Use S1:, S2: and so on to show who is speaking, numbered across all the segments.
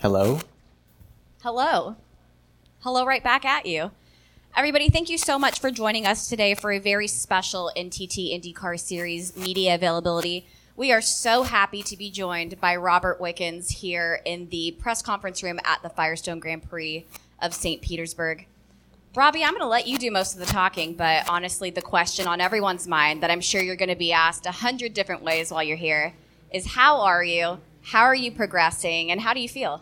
S1: Hello.
S2: Hello. Hello, right back at you. Everybody, thank you so much for joining us today for a very special NTT IndyCar Series media availability. We are so happy to be joined by Robert Wickens here in the press conference room at the Firestone Grand Prix of St. Petersburg. Robbie, I'm going to let you do most of the talking, but honestly, the question on everyone's mind that I'm sure you're going to be asked a hundred different ways while you're here is how are you? How are you progressing? And how do you feel?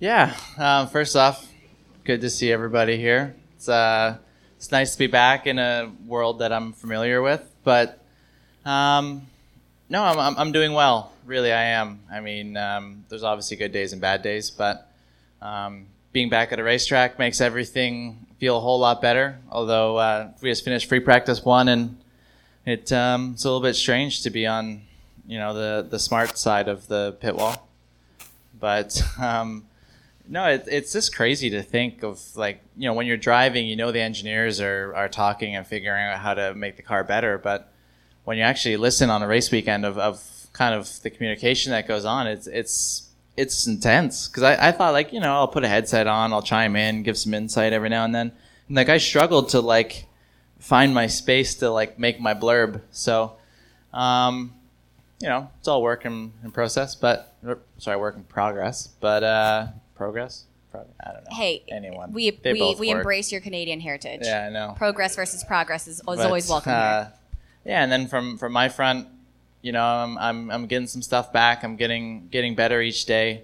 S1: Yeah. Um, first off, good to see everybody here. It's uh, it's nice to be back in a world that I'm familiar with, but um, no, I'm, I'm, doing well. Really, I am. I mean, um, there's obviously good days and bad days, but um, being back at a racetrack makes everything feel a whole lot better. Although uh, we just finished free practice one, and it, um, it's a little bit strange to be on, you know, the the smart side of the pit wall, but. Um, no, it, it's just crazy to think of like you know when you're driving, you know the engineers are are talking and figuring out how to make the car better, but when you actually listen on a race weekend of, of kind of the communication that goes on, it's it's it's intense because I, I thought like you know I'll put a headset on, I'll chime in, give some insight every now and then, and like I struggled to like find my space to like make my blurb, so. Um, you know, it's all work in, in process, but sorry, work in progress. But uh, progress? Probably, I don't know.
S2: Hey,
S1: anyone.
S2: We
S1: They
S2: we, we
S1: work.
S2: embrace your Canadian heritage.
S1: Yeah, I know.
S2: Progress versus progress is, is
S1: But,
S2: always welcome. here.
S1: uh, yeah, and then from from my front, you know, I'm I'm I'm getting some stuff back. I'm getting getting better each day,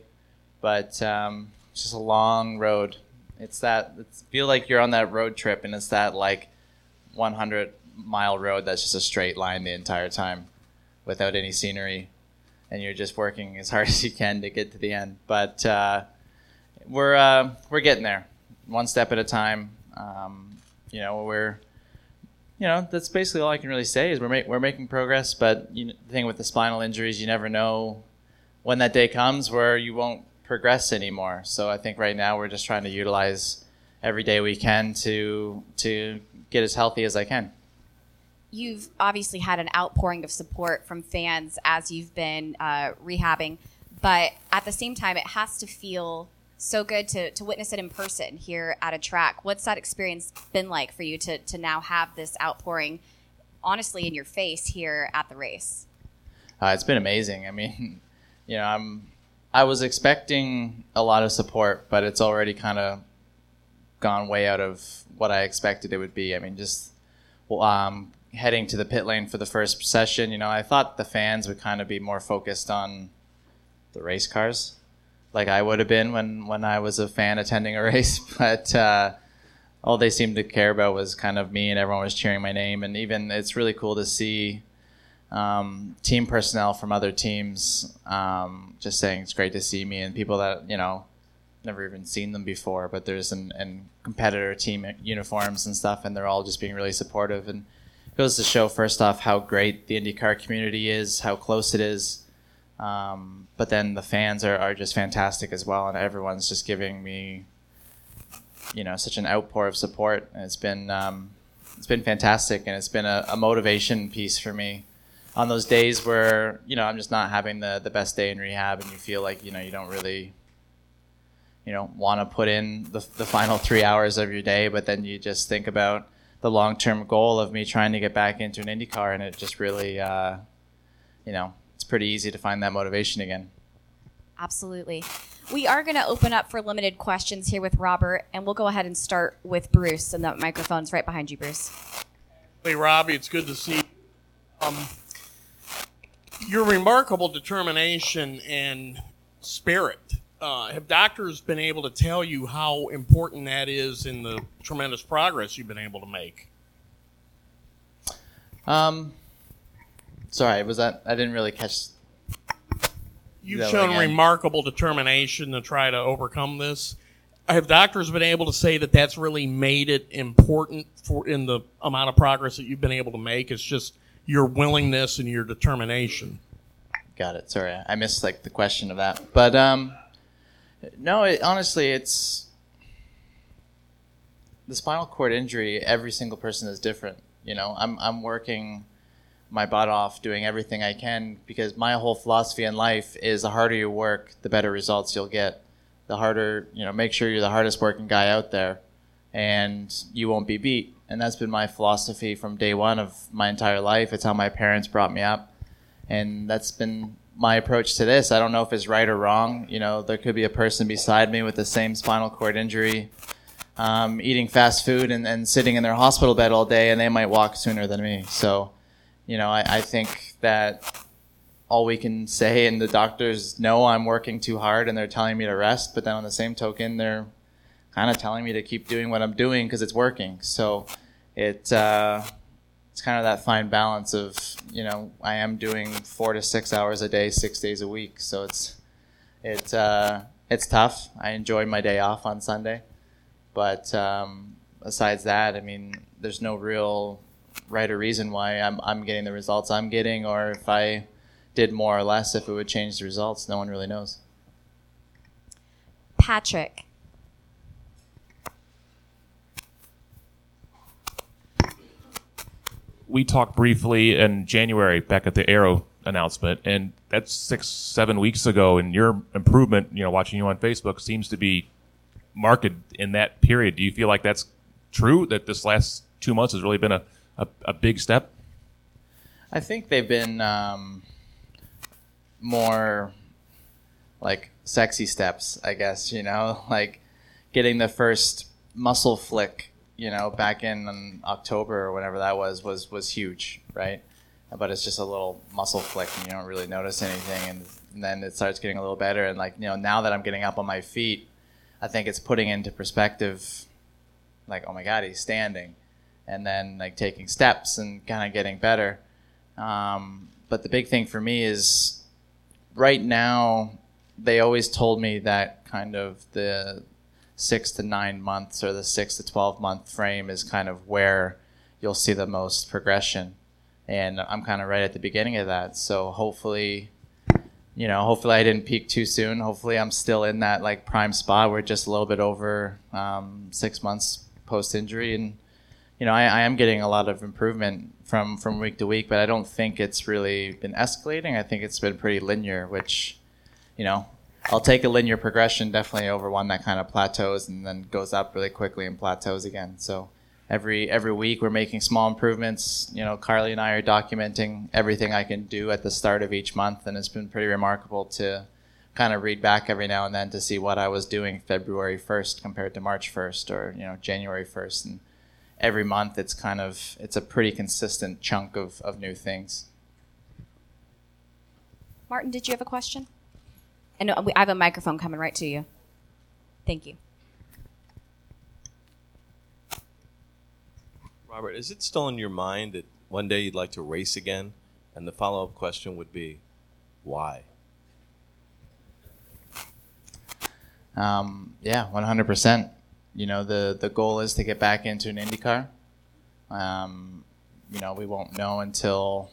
S1: but um, it's just a long road. It's that it's feel like you're on that road trip, and it's that like 100 mile road that's just a straight line the entire time, without any scenery, and you're just working as hard as you can to get to the end. But uh, we're uh, we're getting there, one step at a time. Um, you know, we're you know that's basically all I can really say is we're ma- we're making progress. But you know, the thing with the spinal injuries, you never know when that day comes where you won't progress anymore. So I think right now we're just trying to utilize every day we can to to get as healthy as I can.
S2: You've obviously had an outpouring of support from fans as you've been uh, rehabbing, but at the same time, it has to feel so good to, to witness it in person here at a track. What's that experience been like for you to, to now have this outpouring, honestly, in your face here at the race?
S1: Uh, it's been amazing. I mean, you know, I'm I was expecting a lot of support, but it's already kind of gone way out of what I expected it would be. I mean, just um, heading to the pit lane for the first session, you know, I thought the fans would kind of be more focused on the race cars, like I would have been when when I was a fan attending a race, but. Uh, all they seemed to care about was kind of me, and everyone was cheering my name. And even it's really cool to see um, team personnel from other teams um, just saying it's great to see me, and people that you know never even seen them before, but there's an, an competitor team uniforms and stuff, and they're all just being really supportive. And goes to show, first off, how great the IndyCar community is, how close it is. Um, but then the fans are, are just fantastic as well, and everyone's just giving me, you know, such an outpour of support. And it's been um, it's been fantastic, and it's been a, a motivation piece for me on those days where you know I'm just not having the the best day in rehab, and you feel like you know you don't really you know want to put in the, the final three hours of your day, but then you just think about the long term goal of me trying to get back into an IndyCar, and it just really uh, you know it's pretty easy to find that motivation again.
S2: Absolutely. We are going to open up for limited questions here with Robert, and we'll go ahead and start with Bruce. And the microphone's right behind you, Bruce.
S3: Hey, Robbie, it's good to see you. Um, your remarkable determination and spirit. Uh, have doctors been able to tell you how important that is in the tremendous progress you've been able to make?
S1: Um, sorry, was that I didn't really catch.
S3: You've shown remarkable determination to try to overcome this. Have doctors been able to say that that's really made it important for in the amount of progress that you've been able to make? It's just your willingness and your determination.
S1: Got it. Sorry, I missed like the question of that. But um, no, it, honestly, it's the spinal cord injury. Every single person is different. You know, I'm I'm working my butt off doing everything I can because my whole philosophy in life is the harder you work, the better results you'll get. The harder, you know, make sure you're the hardest working guy out there and you won't be beat. And that's been my philosophy from day one of my entire life. It's how my parents brought me up. And that's been my approach to this. I don't know if it's right or wrong. You know, there could be a person beside me with the same spinal cord injury, um, eating fast food and, and sitting in their hospital bed all day, and they might walk sooner than me. So, you know, I, I think that all we can say, and the doctors know I'm working too hard and they're telling me to rest, but then on the same token, they're kind of telling me to keep doing what I'm doing because it's working. So it, uh, it's kind of that fine balance of you know I am doing four to six hours a day, six days a week. So it's it's uh, it's tough. I enjoy my day off on Sunday, but um, besides that, I mean, there's no real right or reason why I'm I'm getting the results I'm getting, or if I did more or less, if it would change the results. No one really knows.
S2: Patrick.
S4: We talked briefly in January back at the Arrow announcement, and that's six, seven weeks ago. And your improvement, you know, watching you on Facebook seems to be marked in that period. Do you feel like that's true? That this last two months has really been a, a, a big step?
S1: I think they've been um, more like sexy steps, I guess, you know, like getting the first muscle flick you know, back in October or whatever that was, was was huge, right? But it's just a little muscle flick, and you don't really notice anything, and, and then it starts getting a little better. And like you know, now that I'm getting up on my feet, I think it's putting into perspective, like, oh my God, he's standing, and then like taking steps and kind of getting better. Um, but the big thing for me is right now, they always told me that kind of the six to nine months or the six to 12 month frame is kind of where you'll see the most progression. And I'm kind of right at the beginning of that. So hopefully, you know, hopefully I didn't peak too soon. Hopefully I'm still in that like prime spot where just a little bit over um, six months post injury. And, you know, I, I am getting a lot of improvement from, from week to week, but I don't think it's really been escalating. I think it's been pretty linear, which, you know, I'll take a linear progression definitely over one that kind of plateaus and then goes up really quickly and plateaus again. So every every week we're making small improvements. You know, Carly and I are documenting everything I can do at the start of each month, and it's been pretty remarkable to kind of read back every now and then to see what I was doing February 1st compared to March 1st or you know January 1st, and every month it's kind of it's a pretty consistent chunk of, of new things.
S2: Martin, did you have a question? And I have a microphone coming right to you. Thank you.
S5: Robert, is it still in your mind that one day you'd like to race again? And the follow up question would be, why?
S1: Um, yeah, 100%. You know, the, the goal is to get back into an IndyCar. Um, you know, we won't know until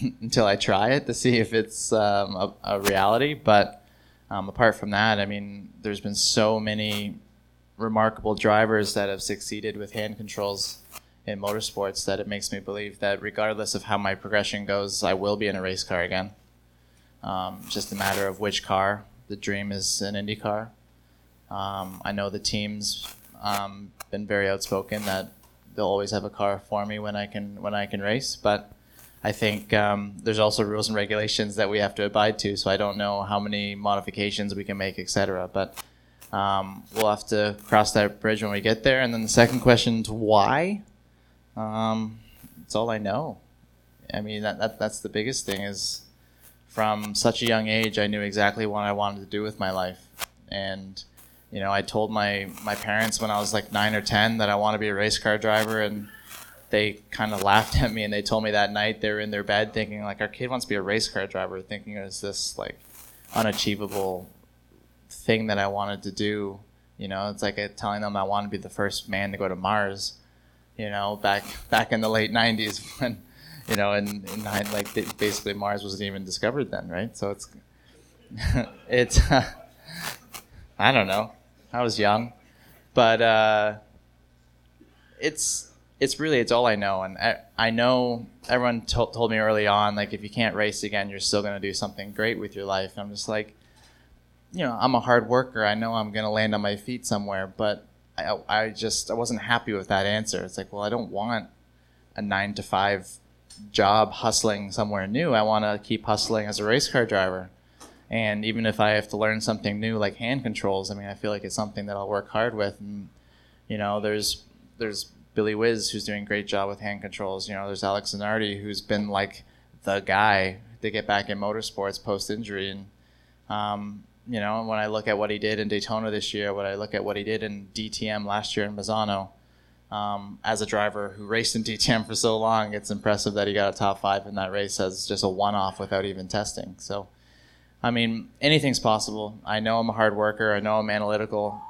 S1: until I try it to see if it's um, a, a, reality. But um, apart from that, I mean, there's been so many remarkable drivers that have succeeded with hand controls in motorsports that it makes me believe that regardless of how my progression goes, I will be in a race car again. Um, just a matter of which car. The dream is an Indy car. Um, I know the team's um, been very outspoken that they'll always have a car for me when I can when I can race, but I think um, there's also rules and regulations that we have to abide to. So I don't know how many modifications we can make, etc. But um, we'll have to cross that bridge when we get there. And then the second question is why? Um, it's all I know. I mean, that, that that's the biggest thing is from such a young age, I knew exactly what I wanted to do with my life. And, you know, I told my, my parents when I was like nine or 10 that I want to be a race car driver. And they kind of laughed at me and they told me that night they were in their bed thinking like our kid wants to be a race car driver thinking it was this like unachievable thing that i wanted to do? You know it's like telling them i want to be the first man to go to mars you know back back in the late 90s when you know and, and like basically mars wasn't even discovered then right? So it's it's i don't know. I was young. But uh it's it's really it's all I know, and I, I know everyone to- told me early on like if you can't race again, you're still gonna do something great with your life. And I'm just like, you know, I'm a hard worker. I know I'm gonna land on my feet somewhere, but I, I just I wasn't happy with that answer. It's like, well, I don't want a nine to five job hustling somewhere new. I want to keep hustling as a race car driver. And even if I have to learn something new like hand controls, I mean, I feel like it's something that I'll work hard with. And you know, there's there's Billy Wiz who's doing a great job with hand controls. You know, there's Alex Zanardi who's been like the guy to get back in motorsports post injury. And um, you know, when I look at what he did in Daytona this year, when I look at what he did in DTM last year in Misano, um, as a driver who raced in DTM for so long, it's impressive that he got a top five in that race as just a one off without even testing. So, I mean, anything's possible. I know I'm a hard worker, I know I'm analytical.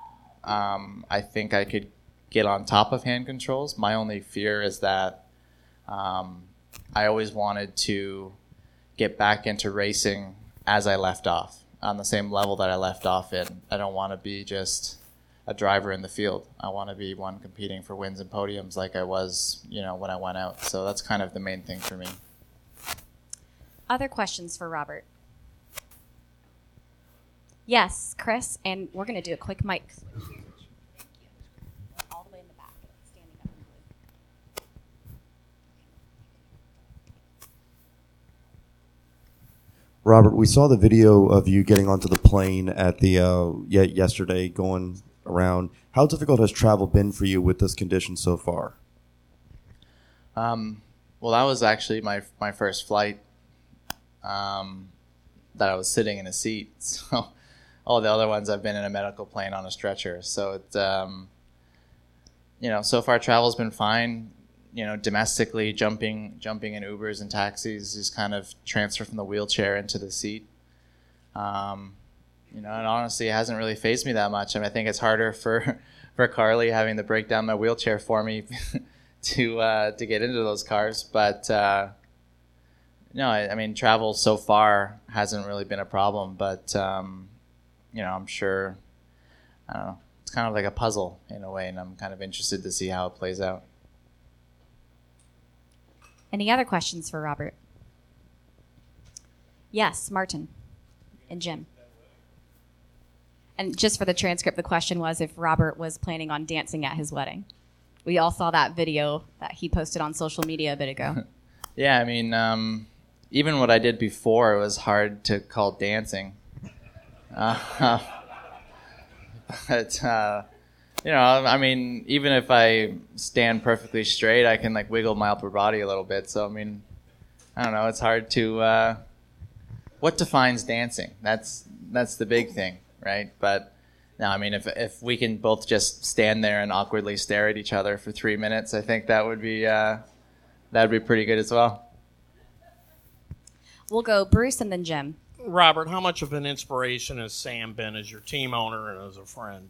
S1: Um, I think I could get on top of hand controls. My only fear is that um, I always wanted to get back into racing as I left off on the same level that I left off in. I don't want to be just a driver in the field. I want to be one competing for wins and podiums like I was, you know, when I went out. So that's kind of the main thing for me.
S2: Other questions for Robert? Yes, Chris, and we're going to do a quick mic. All the way in the back, standing up.
S6: Robert, we saw the video of you getting onto the plane at the uh, yesterday, going around. How difficult has travel been for you with this condition so far?
S1: Um, well, that was actually my my first flight. Um, that I was sitting in a seat. So all the other ones I've been in a medical plane on a stretcher. So it, um, you know, so far travel's been fine. You know, domestically jumping jumping in Ubers and taxis is kind of transfer from the wheelchair into the seat. Um, you know, and honestly, it hasn't really phased me that much. I mean, I think it's harder for for Carly having to break down my wheelchair for me to uh, to get into those cars. But uh, no, I, I mean, travel so far hasn't really been a problem. But um, you know, I'm sure. I don't know. It's kind of like a puzzle in a way, and I'm kind of interested to see how it plays out.
S2: Any other questions for Robert? Yes, Martin and Jim. And just for the transcript, the question was if Robert was planning on dancing at his wedding. We all saw that video that he posted on social media a bit ago.
S1: Yeah, I mean, um, even what I did before was hard to call dancing. Uh, but uh, you know, I mean, even if I stand perfectly straight, I can like wiggle my upper body a little bit. So I mean, I don't know. It's hard to uh, what defines dancing. That's that's the big thing, right? But no, I mean, if if we can both just stand there and awkwardly stare at each other for three minutes, I think that would be uh, that'd be pretty good as well.
S2: We'll go Bruce and then Jim.
S3: Robert, how much of an inspiration has Sam been as your team owner and as a friend?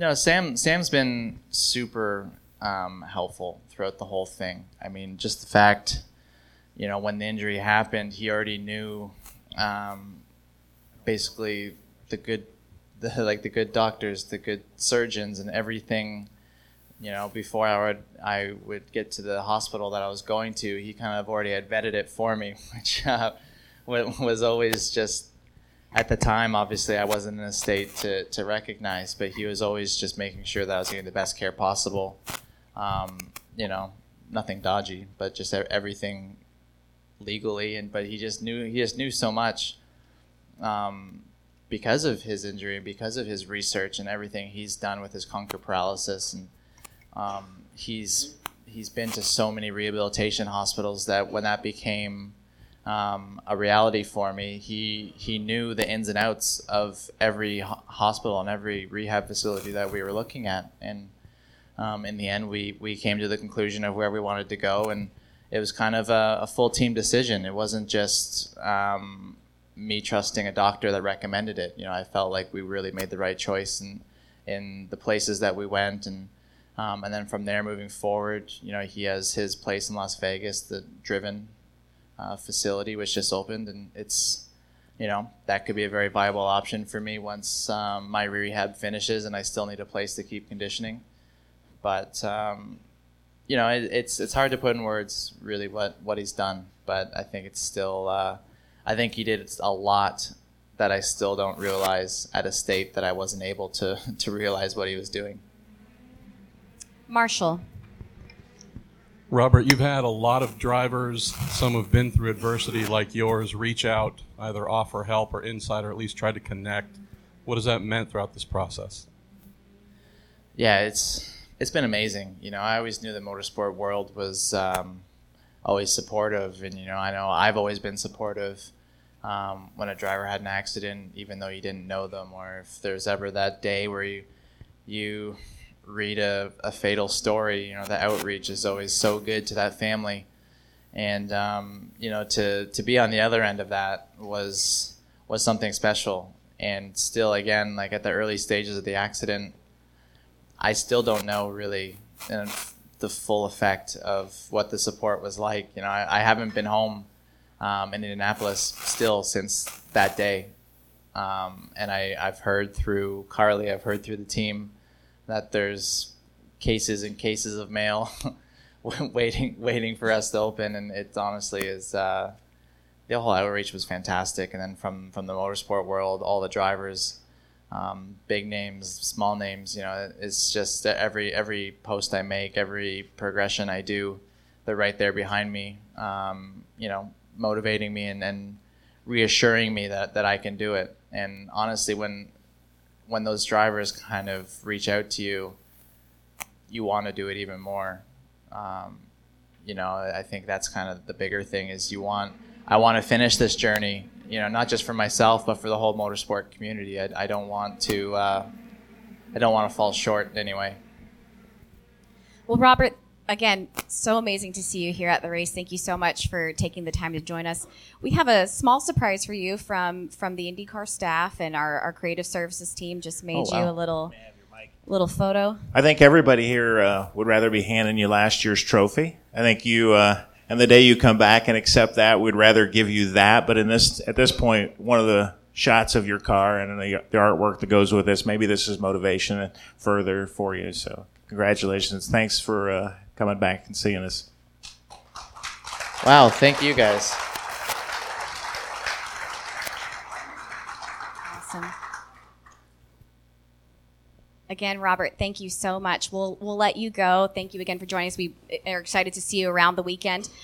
S1: No, Sam. Sam's been super um, helpful throughout the whole thing. I mean, just the fact, you know, when the injury happened, he already knew, um, basically the good, the like the good doctors, the good surgeons, and everything. You know, before I would I would get to the hospital that I was going to, he kind of already had vetted it for me, which uh, was always just at the time, obviously, I wasn't in a state to, to recognize, but he was always just making sure that I was getting the best care possible. Um, you know, nothing dodgy, but just everything legally. And but he just knew he just knew so much um, because of his injury and because of his research and everything he's done with his conquer paralysis. And um, he's he's been to so many rehabilitation hospitals that when that became um, a reality for me. He he knew the ins and outs of every ho- hospital and every rehab facility that we were looking at, and um, in the end, we we came to the conclusion of where we wanted to go, and it was kind of a, a full team decision. It wasn't just um, me trusting a doctor that recommended it. You know, I felt like we really made the right choice in in the places that we went, and um, and then from there moving forward, you know, he has his place in Las Vegas, the Driven uh, facility which just opened, and it's you know that could be a very viable option for me once um, my rehab finishes and I still need a place to keep conditioning. But um, you know, it, it's it's hard to put in words really what what he's done, but I think it's still. Uh, I think he did a lot that I still don't realize at a state that I wasn't able to to realize what he was doing.
S2: Marshall.
S7: Robert, you've had a lot of drivers, some have been through adversity like yours, reach out, either offer help or insight, or at least try to connect. What has that meant throughout this process?
S1: Yeah, it's it's been amazing. You know, I always knew the motorsport world was um, always supportive, and you know, I know I've always been supportive um, when a driver had an accident, even though you didn't know them, or if there's ever that day where you you read a, a fatal story. You know, the outreach is always so good to that family, and um, you know, to to be on the other end of that was was something special. And still, again, like at the early stages of the accident, I still don't know really the full effect of what the support was like. You know, I, I haven't been home um, in Indianapolis still since that day. Um, and I, I've heard through Carly, I've heard through the team that there's cases and cases of mail waiting waiting for us to open, and it honestly is. Uh, the whole outreach was fantastic, and then from from the motorsport world, all the drivers, um, big names, small names, you know, it's just every every post I make, every progression I do, they're right there behind me, um, you know, motivating me and, and reassuring me that, that I can do it. And honestly, when when those drivers kind of reach out to you, you want to do it even more. Um, you know, I think that's kind of the bigger thing is you want I want to finish this journey. You know, not just for myself, but for the whole motorsport community. I, I don't want to uh, I don't want to fall short anyway.
S2: Well, Robert, again, so amazing to see you here at the race. Thank you so much for taking the time to join us. We have a small surprise for you from from the IndyCar staff and our, our creative services team. Just made
S1: Oh, wow.
S2: you a little little photo.
S8: I think everybody here uh, would rather be handing you last year's trophy. I think you, uh, and the day you come back and accept that, we'd rather give you that. But in this, at this point, one of the shots of your car and the, the artwork that goes with this, maybe this is motivation further for you. So congratulations. Thanks for uh, coming back and seeing us.
S1: Wow, thank you guys.
S2: Awesome. Again, Robert, thank you so much. We'll we'll let you go. Thank you again for joining us. We are excited to see you around the weekend.